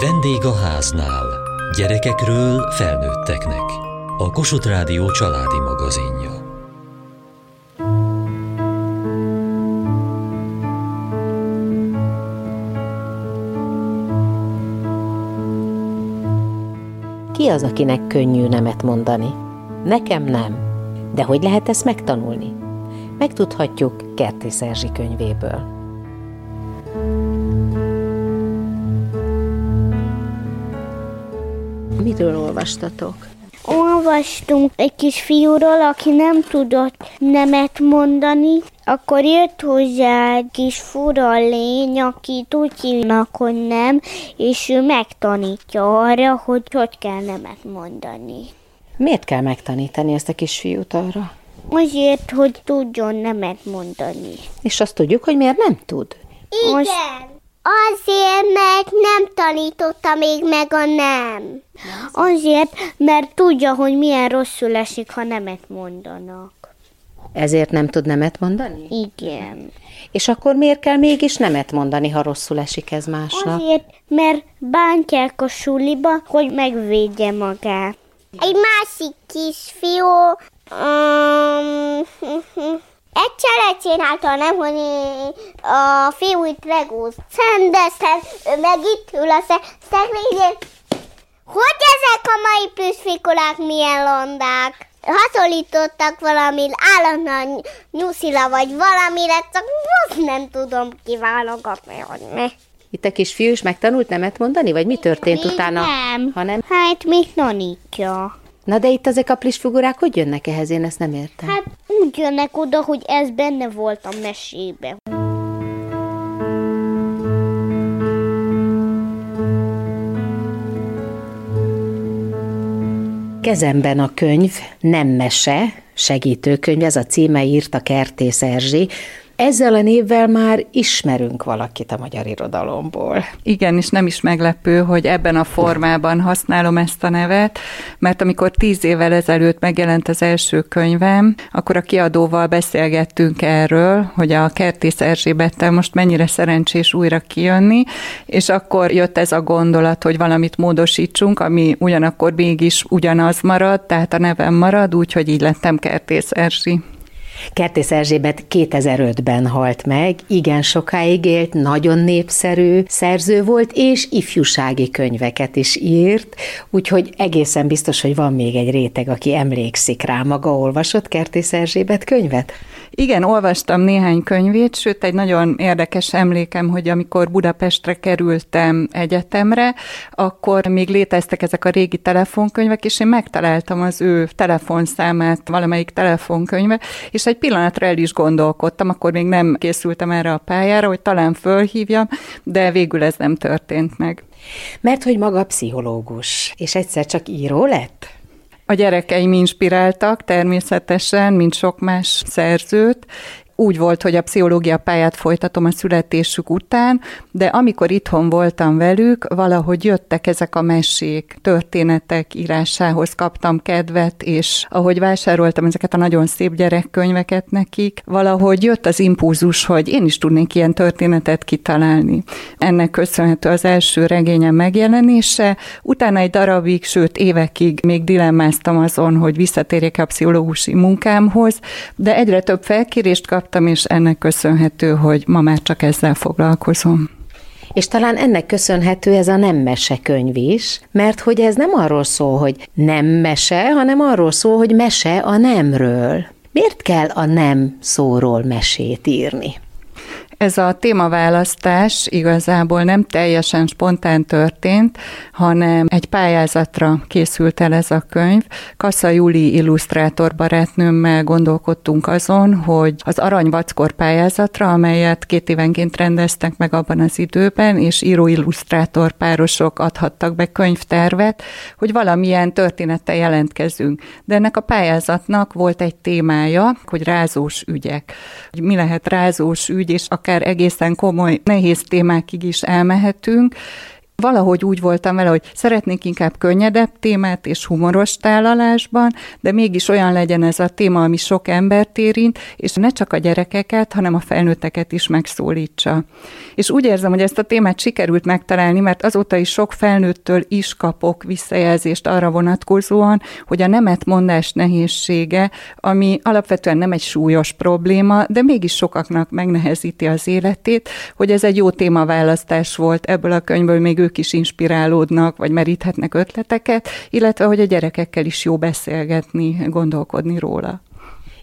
Vendég a háznál. Gyerekekről felnőtteknek. A Kossuth Rádió családi magazinja. Ki az, akinek könnyű nemet mondani? Nekem nem. De hogy lehet ezt megtanulni? Megtudhatjuk Kerti Szerzsi könyvéből. Miről olvastatok? Olvastunk egy kis fiúról, aki nem tudott nemet mondani, akkor jött hozzá egy kis fura lény, aki úgy hívnak, hogy nem, és ő megtanítja arra, hogy hogy kell nemet mondani. Miért kell megtanítani ezt a kisfiút arra? Azért, hogy tudjon nemet mondani. És azt tudjuk, hogy miért nem tud. Most Azért, mert nem tanította még meg a nem. Azért, mert tudja, hogy milyen rosszul esik, ha nemet mondanak. Ezért nem tud nemet mondani? Igen. És akkor miért kell mégis nemet mondani, ha rosszul esik ez másnak? Azért, mert bántják a suliba, hogy megvédje magát. Egy másik kisfiú egyszer csinálta, nem, hogy a fiú itt regóz szendezten, ő meg itt ül a szekrényén. Hogy ezek a mai püszfikolák milyen landák? Hasonlítottak valami állandóan nyuszila vagy valamire, csak most nem tudom kiválogatni, hogy mi. Itt a kisfiú is megtanult nemet mondani, vagy mi történt Még utána? Nem. Hanem, Hát még tanítja. Na de itt ezek a plis figurák hogy jönnek ehhez? Én ezt nem értem. Hát úgy jönnek oda, hogy ez benne volt a mesébe. Kezemben a könyv, nem mese, segítőkönyv, ez a címe írta Kertész Erzsi. Ezzel a névvel már ismerünk valakit a magyar irodalomból. Igen, és nem is meglepő, hogy ebben a formában használom ezt a nevet, mert amikor tíz évvel ezelőtt megjelent az első könyvem, akkor a kiadóval beszélgettünk erről, hogy a Kertész Erzsébettel most mennyire szerencsés újra kijönni, és akkor jött ez a gondolat, hogy valamit módosítsunk, ami ugyanakkor mégis ugyanaz marad, tehát a nevem marad, úgyhogy így lettem Kertész Erzsi. Kertész Erzsébet 2005-ben halt meg, igen sokáig élt, nagyon népszerű szerző volt, és ifjúsági könyveket is írt, úgyhogy egészen biztos, hogy van még egy réteg, aki emlékszik rá. Maga olvasott Kertész Erzsébet könyvet? Igen, olvastam néhány könyvét, sőt egy nagyon érdekes emlékem, hogy amikor Budapestre kerültem egyetemre, akkor még léteztek ezek a régi telefonkönyvek, és én megtaláltam az ő telefonszámát valamelyik telefonkönyve, és egy pillanatra el is gondolkodtam, akkor még nem készültem erre a pályára, hogy talán fölhívjam, de végül ez nem történt meg. Mert hogy maga pszichológus, és egyszer csak író lett? A gyerekeim inspiráltak természetesen, mint sok más szerzőt, úgy volt, hogy a pszichológia pályát folytatom a születésük után, de amikor itthon voltam velük, valahogy jöttek ezek a mesék, történetek írásához kaptam kedvet, és ahogy vásároltam ezeket a nagyon szép gyerekkönyveket nekik, valahogy jött az impulzus, hogy én is tudnék ilyen történetet kitalálni. Ennek köszönhető az első regényem megjelenése, utána egy darabig, sőt évekig még dilemmáztam azon, hogy visszatérjek a pszichológusi munkámhoz, de egyre több felkérést kaptam, és ennek köszönhető, hogy ma már csak ezzel foglalkozom. És talán ennek köszönhető ez a nem mese könyv is, mert hogy ez nem arról szól, hogy nem mese, hanem arról szól, hogy mese a nemről. Miért kell a nem szóról mesét írni? Ez a témaválasztás igazából nem teljesen spontán történt, hanem egy pályázatra készült el ez a könyv. Kassa Júli illusztrátor barátnőmmel gondolkodtunk azon, hogy az Aranyvackor pályázatra, amelyet két évenként rendeztek meg abban az időben, és író-illusztrátor párosok adhattak be könyvtervet, hogy valamilyen történettel jelentkezünk. De ennek a pályázatnak volt egy témája, hogy rázós ügyek. Hogy mi lehet rázós ügy, és akár egészen komoly, nehéz témákig is elmehetünk, valahogy úgy voltam vele, hogy szeretnék inkább könnyedebb témát és humoros tálalásban, de mégis olyan legyen ez a téma, ami sok embert érint, és ne csak a gyerekeket, hanem a felnőtteket is megszólítsa. És úgy érzem, hogy ezt a témát sikerült megtalálni, mert azóta is sok felnőttől is kapok visszajelzést arra vonatkozóan, hogy a nemet mondás nehézsége, ami alapvetően nem egy súlyos probléma, de mégis sokaknak megnehezíti az életét, hogy ez egy jó témaválasztás volt ebből a könyvből, még ők is inspirálódnak, vagy meríthetnek ötleteket, illetve hogy a gyerekekkel is jó beszélgetni, gondolkodni róla.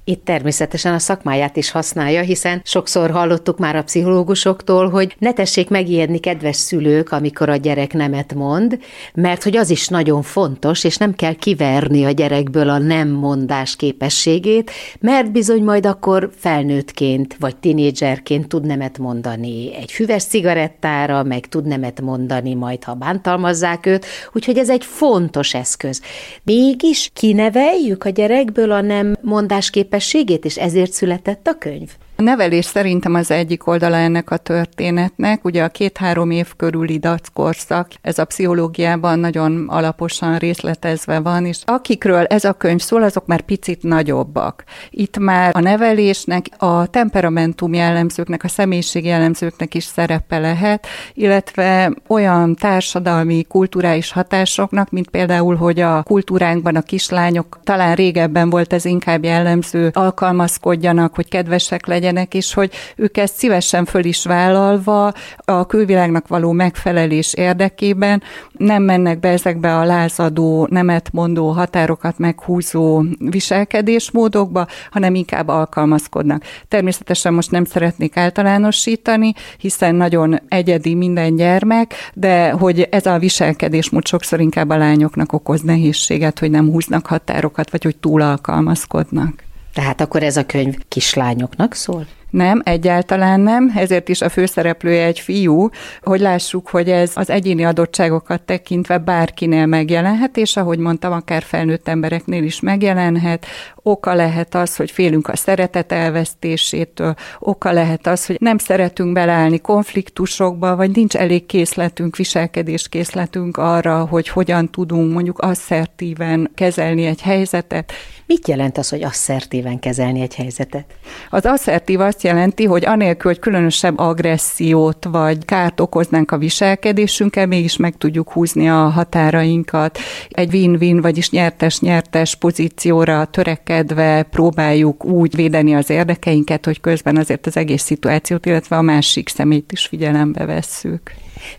Itt természetesen a szakmáját is használja, hiszen sokszor hallottuk már a pszichológusoktól, hogy ne tessék megijedni, kedves szülők, amikor a gyerek nemet mond, mert hogy az is nagyon fontos, és nem kell kiverni a gyerekből a nem mondás képességét, mert bizony majd akkor felnőttként vagy tinédzserként tud nemet mondani egy füves cigarettára, meg tud nemet mondani majd, ha bántalmazzák őt, úgyhogy ez egy fontos eszköz. Mégis kineveljük a gyerekből a nem mondás képességét, képességét, és ezért született a könyv? A nevelés szerintem az egyik oldala ennek a történetnek. Ugye a két-három év körüli dackorszak, ez a pszichológiában nagyon alaposan részletezve van, és akikről ez a könyv szól, azok már picit nagyobbak. Itt már a nevelésnek, a temperamentum jellemzőknek, a személyiség jellemzőknek is szerepe lehet, illetve olyan társadalmi, kulturális hatásoknak, mint például, hogy a kultúránkban a kislányok, talán régebben volt ez inkább jellemző, alkalmazkodjanak, hogy kedvesek legyenek, legyenek, és hogy ők ezt szívesen föl is vállalva a külvilágnak való megfelelés érdekében nem mennek be ezekbe a lázadó, nemet mondó, határokat meghúzó viselkedésmódokba, hanem inkább alkalmazkodnak. Természetesen most nem szeretnék általánosítani, hiszen nagyon egyedi minden gyermek, de hogy ez a viselkedésmód sokszor inkább a lányoknak okoz nehézséget, hogy nem húznak határokat, vagy hogy túl alkalmazkodnak. Tehát akkor ez a könyv kislányoknak szól? Nem, egyáltalán nem, ezért is a főszereplője egy fiú, hogy lássuk, hogy ez az egyéni adottságokat tekintve bárkinél megjelenhet, és ahogy mondtam, akár felnőtt embereknél is megjelenhet. Oka lehet az, hogy félünk a szeretet elvesztésétől, oka lehet az, hogy nem szeretünk beleállni konfliktusokba, vagy nincs elég készletünk, viselkedéskészletünk arra, hogy hogyan tudunk mondjuk asszertíven kezelni egy helyzetet. Mit jelent az, hogy asszertíven kezelni egy helyzetet? Az asszertív azt jelenti, hogy anélkül, hogy különösebb agressziót vagy kárt okoznánk a viselkedésünkkel, mégis meg tudjuk húzni a határainkat. Egy win-win, vagyis nyertes-nyertes pozícióra törekedve próbáljuk úgy védeni az érdekeinket, hogy közben azért az egész szituációt, illetve a másik szemét is figyelembe vesszük.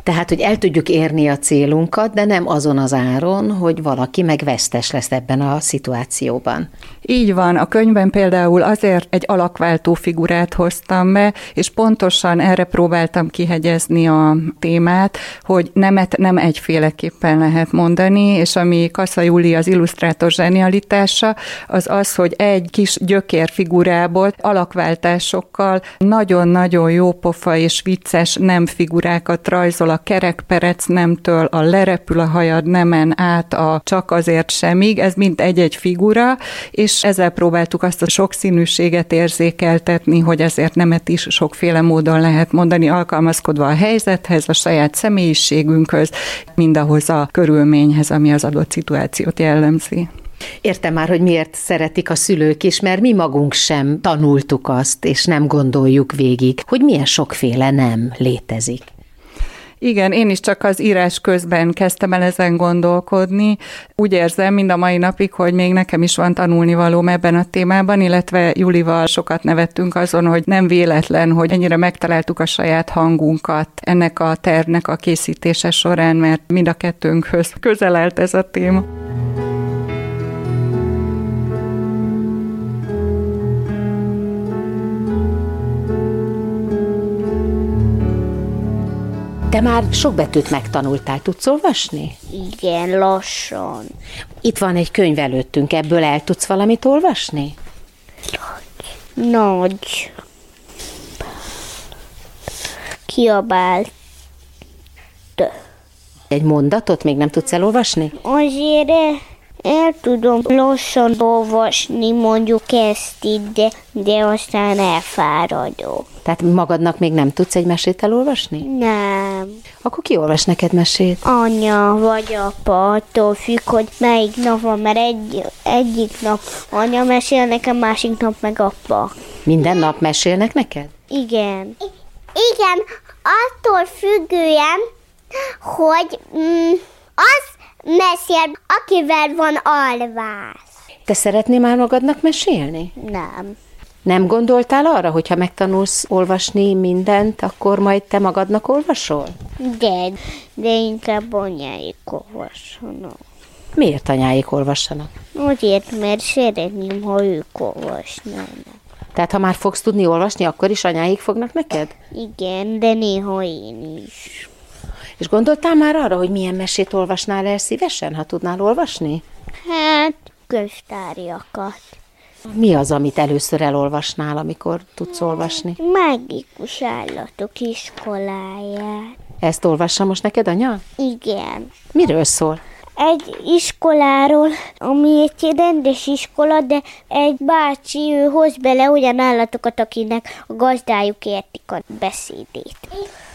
Tehát, hogy el tudjuk érni a célunkat, de nem azon az áron, hogy valaki meg vesztes lesz ebben a szituációban. Így van, a könyvben például azért egy alakváltó figurát hoztam be, és pontosan erre próbáltam kihegyezni a témát, hogy nemet nem egyféleképpen lehet mondani, és ami Kassa Júli az illusztrátor zsenialitása, az az, hogy egy kis gyökér figurából alakváltásokkal nagyon-nagyon jó pofa és vicces nem figurákat rajzol a kerekperec nemtől, a lerepül a hajad nemen át a csak azért semmig, ez mind egy-egy figura, és ezzel próbáltuk azt a sokszínűséget érzékeltetni, hogy ezért nemet is sokféle módon lehet mondani, alkalmazkodva a helyzethez, a saját személyiségünkhöz, mindahhoz a körülményhez, ami az adott szituációt jellemzi. Értem már, hogy miért szeretik a szülők is, mert mi magunk sem tanultuk azt, és nem gondoljuk végig, hogy milyen sokféle nem létezik. Igen, én is csak az írás közben kezdtem el ezen gondolkodni. Úgy érzem mind a mai napig, hogy még nekem is van tanulnivalóm ebben a témában, illetve Julival sokat nevettünk azon, hogy nem véletlen, hogy ennyire megtaláltuk a saját hangunkat ennek a tervnek a készítése során, mert mind a kettőnkhöz közel állt ez a téma. Már sok betűt megtanultál, tudsz olvasni? Igen, lassan. Itt van egy könyv előttünk, ebből el tudsz valamit olvasni? Nagy. Kiabált. Egy mondatot még nem tudsz elolvasni? Azért el tudom lassan olvasni mondjuk ezt itt, de, de aztán elfáradok. Tehát magadnak még nem tudsz egy mesét elolvasni? Nem. Akkor ki olvas neked mesét? Anya vagy apa, attól függ, hogy melyik nap van, mert egy, egyik nap anya mesél nekem, másik nap meg apa. Minden nap mesélnek neked? Igen. Igen, attól függően, hogy mm, az mesél, akivel van alvás. Te szeretnél már magadnak mesélni? Nem. Nem gondoltál arra, hogy ha megtanulsz olvasni mindent, akkor majd te magadnak olvasol? De, de inkább anyáik olvassanak. Miért anyáik olvassanak? Azért, mert szeretném, ha ők olvasnának. Tehát ha már fogsz tudni olvasni, akkor is anyáik fognak neked? Igen, de néha én is. És gondoltál már arra, hogy milyen mesét olvasnál el szívesen, ha tudnál olvasni? Hát, könyvtárjakat. Mi az, amit először elolvasnál, amikor tudsz olvasni? Mágikus állatok iskoláját. Ezt olvassa most neked, anya? Igen. Miről szól? Egy iskoláról, ami egy rendes iskola, de egy bácsi ő hoz bele olyan állatokat, akinek a gazdájuk értik a beszédét.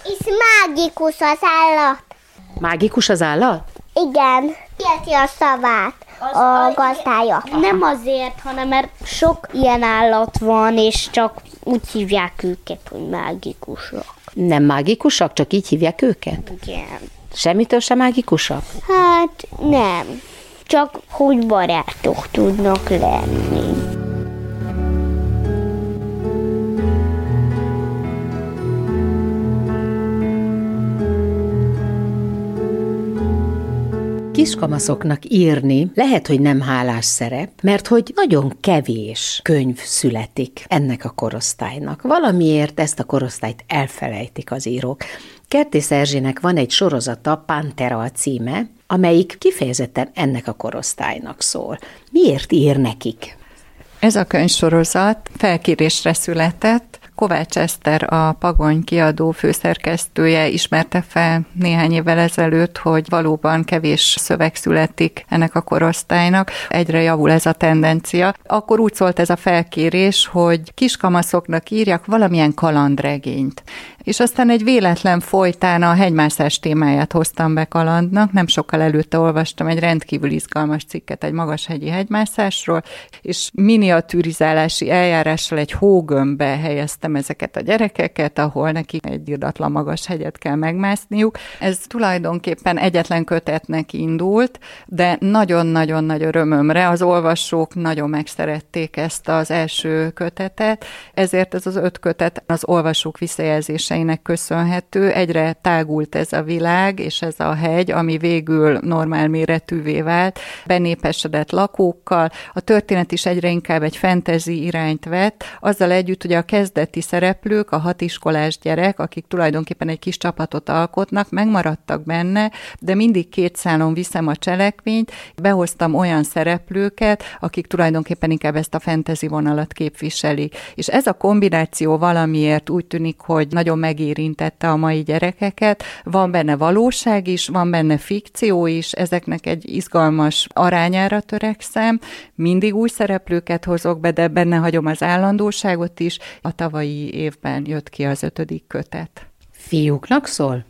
És mágikus az állat. Mágikus az állat? Igen. Érti a szavát a gazdája. Nem azért, hanem mert sok ilyen állat van, és csak úgy hívják őket, hogy mágikusok. Nem mágikusak, csak így hívják őket? Igen. Semmitől sem mágikusak? Hát nem. Csak hogy barátok tudnak lenni. Kiskamaszoknak írni lehet, hogy nem hálás szerep, mert hogy nagyon kevés könyv születik ennek a korosztálynak. Valamiért ezt a korosztályt elfelejtik az írók. Kertész Erzsének van egy sorozata, Pantera a címe, amelyik kifejezetten ennek a korosztálynak szól. Miért ír nekik? Ez a könyvsorozat felkérésre született, Kovács Eszter, a Pagony kiadó főszerkesztője ismerte fel néhány évvel ezelőtt, hogy valóban kevés szöveg születik ennek a korosztálynak, egyre javul ez a tendencia. Akkor úgy szólt ez a felkérés, hogy kiskamaszoknak írjak valamilyen kalandregényt. És aztán egy véletlen folytán a hegymászás témáját hoztam be kalandnak, nem sokkal előtte olvastam egy rendkívül izgalmas cikket egy magashegyi hegymászásról, és miniatűrizálási eljárással egy hógömbbe helyeztem ezeket a gyerekeket, ahol neki egy irdatlan magas hegyet kell megmászniuk. Ez tulajdonképpen egyetlen kötetnek indult, de nagyon-nagyon nagy örömömre az olvasók nagyon megszerették ezt az első kötetet, ezért ez az öt kötet az olvasók visszajelzése lépéseinek köszönhető. Egyre tágult ez a világ, és ez a hegy, ami végül normál méretűvé vált, benépesedett lakókkal, a történet is egyre inkább egy fentezi irányt vett, azzal együtt, hogy a kezdeti szereplők, a hatiskolás gyerek, akik tulajdonképpen egy kis csapatot alkotnak, megmaradtak benne, de mindig két szálon viszem a cselekményt, behoztam olyan szereplőket, akik tulajdonképpen inkább ezt a fentezi vonalat képviselik. És ez a kombináció valamiért úgy tűnik, hogy nagyon megérintette a mai gyerekeket. Van benne valóság is, van benne fikció is, ezeknek egy izgalmas arányára törekszem. Mindig új szereplőket hozok be, de benne hagyom az állandóságot is. A tavalyi évben jött ki az ötödik kötet. Fiúknak szól?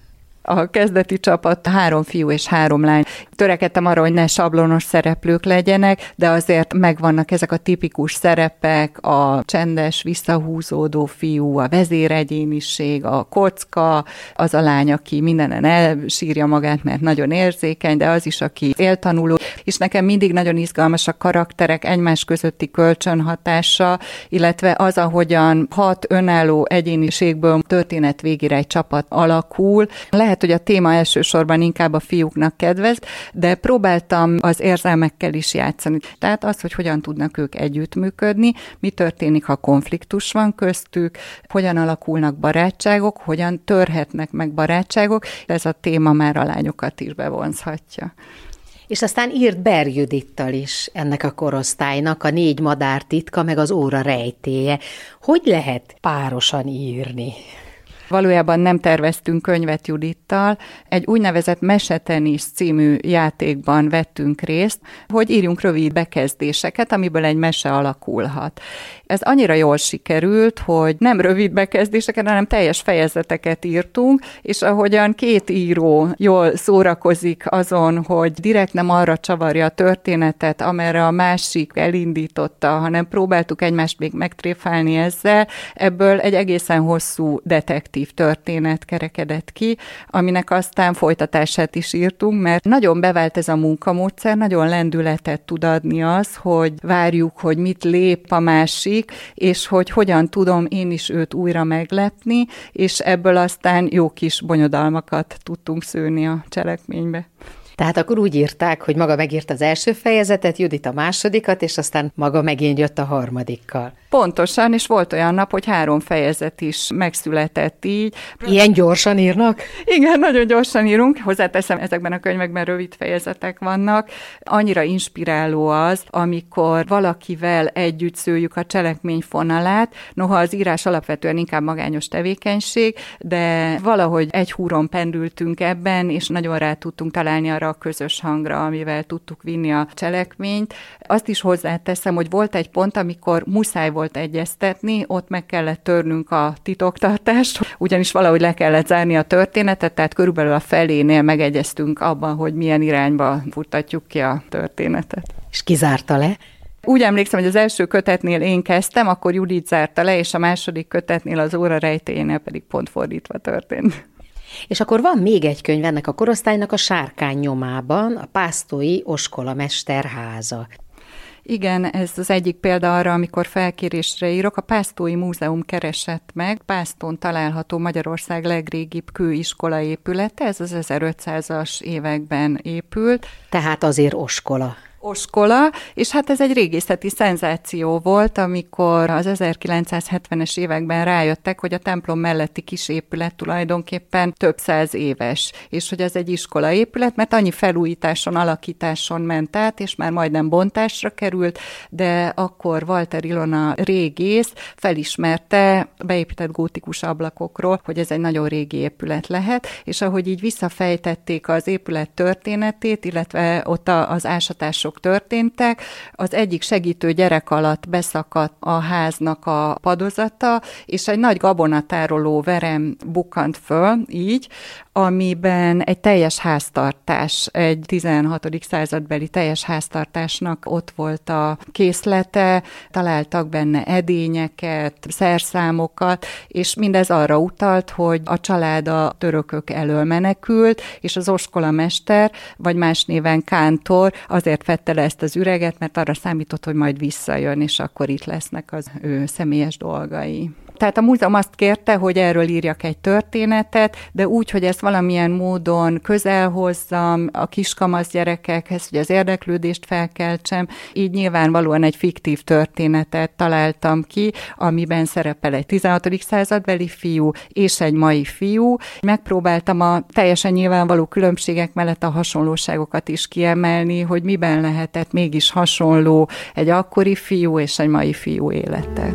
A kezdeti csapat három fiú és három lány. Törekedtem arra, hogy ne sablonos szereplők legyenek, de azért megvannak ezek a tipikus szerepek, a csendes, visszahúzódó fiú, a vezéregyéniség, a kocka, az a lány, aki mindenen elsírja magát, mert nagyon érzékeny, de az is, aki éltanuló. És nekem mindig nagyon izgalmas a karakterek egymás közötti kölcsönhatása, illetve az, ahogyan hat önálló egyéniségből történet végére egy csapat alakul. Lehet hogy a téma elsősorban inkább a fiúknak kedvez, de próbáltam az érzelmekkel is játszani. Tehát az, hogy hogyan tudnak ők együttműködni, mi történik, ha konfliktus van köztük, hogyan alakulnak barátságok, hogyan törhetnek meg barátságok. Ez a téma már a lányokat is bevonzhatja. És aztán írt Berjudittal is ennek a korosztálynak a négy madár titka, meg az óra rejtéje. Hogy lehet párosan írni? Valójában nem terveztünk könyvet Judittal, egy úgynevezett Mesetenis című játékban vettünk részt, hogy írjunk rövid bekezdéseket, amiből egy mese alakulhat. Ez annyira jól sikerült, hogy nem rövid bekezdéseket, hanem teljes fejezeteket írtunk, és ahogyan két író jól szórakozik azon, hogy direkt nem arra csavarja a történetet, amerre a másik elindította, hanem próbáltuk egymást még megtréfálni ezzel, ebből egy egészen hosszú detektív történet kerekedett ki, aminek aztán folytatását is írtunk, mert nagyon bevált ez a munkamódszer, nagyon lendületet tud adni az, hogy várjuk, hogy mit lép a másik, és hogy hogyan tudom én is őt újra meglepni, és ebből aztán jó kis bonyodalmakat tudtunk szőni a cselekménybe. Tehát akkor úgy írták, hogy maga megírta az első fejezetet, Judit a másodikat, és aztán maga megint jött a harmadikkal. Pontosan, és volt olyan nap, hogy három fejezet is megszületett így. Ilyen gyorsan írnak? Igen, nagyon gyorsan írunk. Hozzáteszem, ezekben a könyvekben rövid fejezetek vannak. Annyira inspiráló az, amikor valakivel együtt szőjük a cselekmény fonalát. Noha az írás alapvetően inkább magányos tevékenység, de valahogy egy húron pendültünk ebben, és nagyon rá tudtunk találni arra a közös hangra, amivel tudtuk vinni a cselekményt. Azt is hozzáteszem, hogy volt egy pont, amikor muszáj volt egyeztetni, ott meg kellett törnünk a titoktartást, ugyanis valahogy le kellett zárni a történetet, tehát körülbelül a felénél megegyeztünk abban, hogy milyen irányba futtatjuk ki a történetet. És kizárta le? Úgy emlékszem, hogy az első kötetnél én kezdtem, akkor Judit zárta le, és a második kötetnél az óra rejtéjénél pedig pont fordítva történt. És akkor van még egy könyv ennek a korosztálynak a Sárkány nyomában, a Pásztói Oskola Mesterháza. Igen, ez az egyik példa arra, amikor felkérésre írok. A Pásztói Múzeum keresett meg. Pásztón található Magyarország legrégibb kőiskola épülete, ez az 1500-as években épült. Tehát azért oskola oskola, és hát ez egy régészeti szenzáció volt, amikor az 1970-es években rájöttek, hogy a templom melletti kis épület tulajdonképpen több száz éves, és hogy ez egy iskola épület, mert annyi felújításon, alakításon ment át, és már majdnem bontásra került, de akkor Walter Ilona régész felismerte beépített gótikus ablakokról, hogy ez egy nagyon régi épület lehet, és ahogy így visszafejtették az épület történetét, illetve ott az ásatások történtek. Az egyik segítő gyerek alatt beszakadt a háznak a padozata, és egy nagy gabonatároló verem bukkant föl, így, amiben egy teljes háztartás, egy 16. századbeli teljes háztartásnak ott volt a készlete, találtak benne edényeket, szerszámokat, és mindez arra utalt, hogy a család a törökök elől menekült, és az oskolamester, vagy más néven kántor azért vette le ezt az üreget, mert arra számított, hogy majd visszajön, és akkor itt lesznek az ő személyes dolgai. Tehát a múzeum azt kérte, hogy erről írjak egy történetet, de úgy, hogy ezt valamilyen módon közel hozzam a kiskamasz gyerekekhez, hogy az érdeklődést felkeltsem. Így nyilvánvalóan egy fiktív történetet találtam ki, amiben szerepel egy 16. századbeli fiú és egy mai fiú. Megpróbáltam a teljesen nyilvánvaló különbségek mellett a hasonlóságokat is kiemelni, hogy miben lehetett mégis hasonló egy akkori fiú és egy mai fiú élete.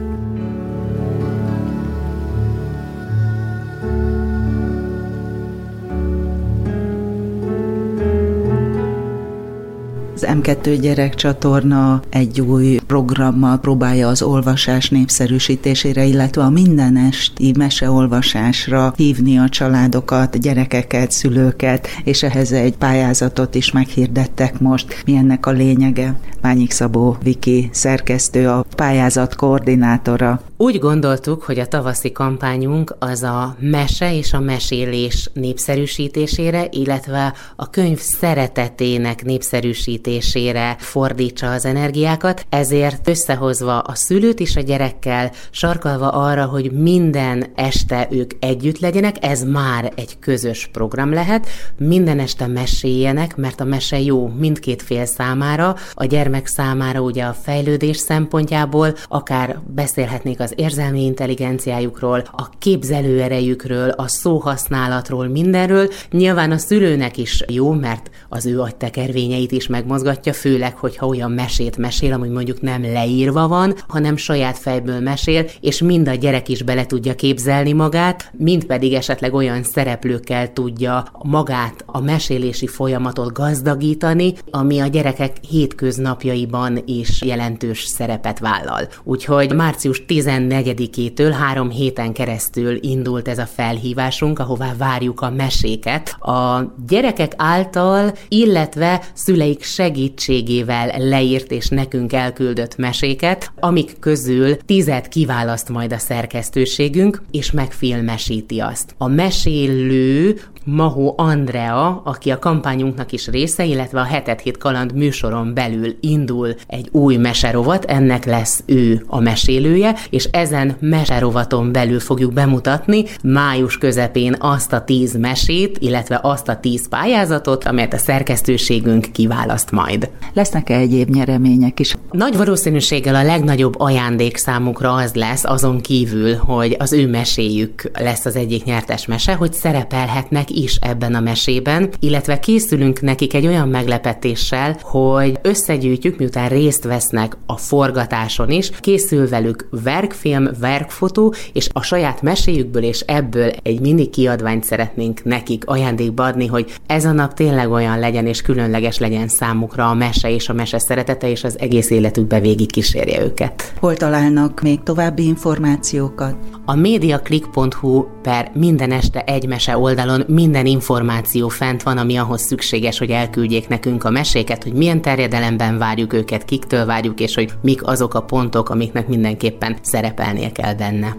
Az M2 gyerekcsatorna egy új programmal próbálja az olvasás népszerűsítésére, illetve a mindenesti meseolvasásra hívni a családokat, gyerekeket, szülőket, és ehhez egy pályázatot is meghirdettek most. Mi ennek a lényege? Mányik Szabó Viki szerkesztő, a pályázat koordinátora. Úgy gondoltuk, hogy a tavaszi kampányunk az a mese és a mesélés népszerűsítésére, illetve a könyv szeretetének népszerűsítésére fordítsa az energiákat, ezért összehozva a szülőt és a gyerekkel, sarkalva arra, hogy minden este ők együtt legyenek, ez már egy közös program lehet, minden este meséljenek, mert a mese jó mindkét fél számára, a gyermek számára ugye a fejlődés szempontjából, akár beszélhetnék az az érzelmi intelligenciájukról, a képzelőerejükről, a szóhasználatról, mindenről. Nyilván a szülőnek is jó, mert az ő agytekervényeit is megmozgatja, főleg, hogyha olyan mesét mesél, ami mondjuk nem leírva van, hanem saját fejből mesél, és mind a gyerek is bele tudja képzelni magát, mind pedig esetleg olyan szereplőkkel tudja magát, a mesélési folyamatot gazdagítani, ami a gyerekek hétköznapjaiban is jelentős szerepet vállal. Úgyhogy március 14-től három héten keresztül indult ez a felhívásunk, ahová várjuk a meséket. A gyerekek által, illetve szüleik segítségével leírt és nekünk elküldött meséket, amik közül tizet kiválaszt majd a szerkesztőségünk, és megfilmesíti azt. A mesélő Mahó Andrea, aki a kampányunknak is része, illetve a Hetet Hét Kaland műsoron belül indul egy új meserovat, ennek lesz ő a mesélője, és ezen meserovaton belül fogjuk bemutatni május közepén azt a tíz mesét, illetve azt a tíz pályázatot, amelyet a szerkesztőségünk kiválaszt majd. Lesznek-e egyéb nyeremények is? Nagy valószínűséggel a legnagyobb ajándék számukra az lesz, azon kívül, hogy az ő meséjük lesz az egyik nyertes mese, hogy szerepelhetnek is ebben a mesében, illetve készülünk nekik egy olyan meglepetéssel, hogy összegyűjtjük, miután részt vesznek a forgatáson is, készül velük verkfilm, verkfotó, és a saját meséjükből és ebből egy mini kiadványt szeretnénk nekik ajándékba adni, hogy ez a nap tényleg olyan legyen és különleges legyen számukra a mese és a mese szeretete, és az egész életükbe végig kísérje őket. Hol találnak még további információkat? A mediaclick.hu per minden este egy mese oldalon minden információ fent van, ami ahhoz szükséges, hogy elküldjék nekünk a meséket, hogy milyen terjedelemben várjuk őket, kiktől várjuk, és hogy mik azok a pontok, amiknek mindenképpen szerepelnie kell benne.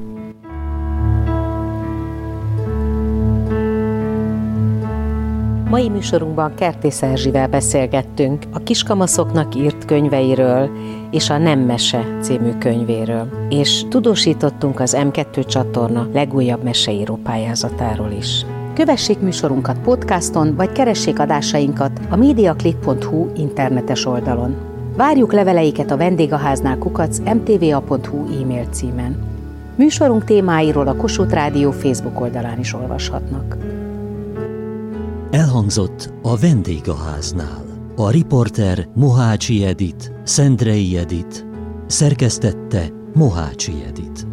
Mai műsorunkban Kertész Erzsivel beszélgettünk a kiskamaszoknak írt könyveiről és a Nem Mese című könyvéről, és tudósítottunk az M2 csatorna legújabb meseíró pályázatáról is. Kövessék műsorunkat podcaston, vagy keressék adásainkat a mediaclick.hu internetes oldalon. Várjuk leveleiket a vendégháznál kukac mtva.hu e-mail címen. Műsorunk témáiról a Kossuth Rádió Facebook oldalán is olvashatnak. Elhangzott a vendégháznál. A riporter Mohácsi Edit, Szendrei Edit, szerkesztette Mohácsi Edit.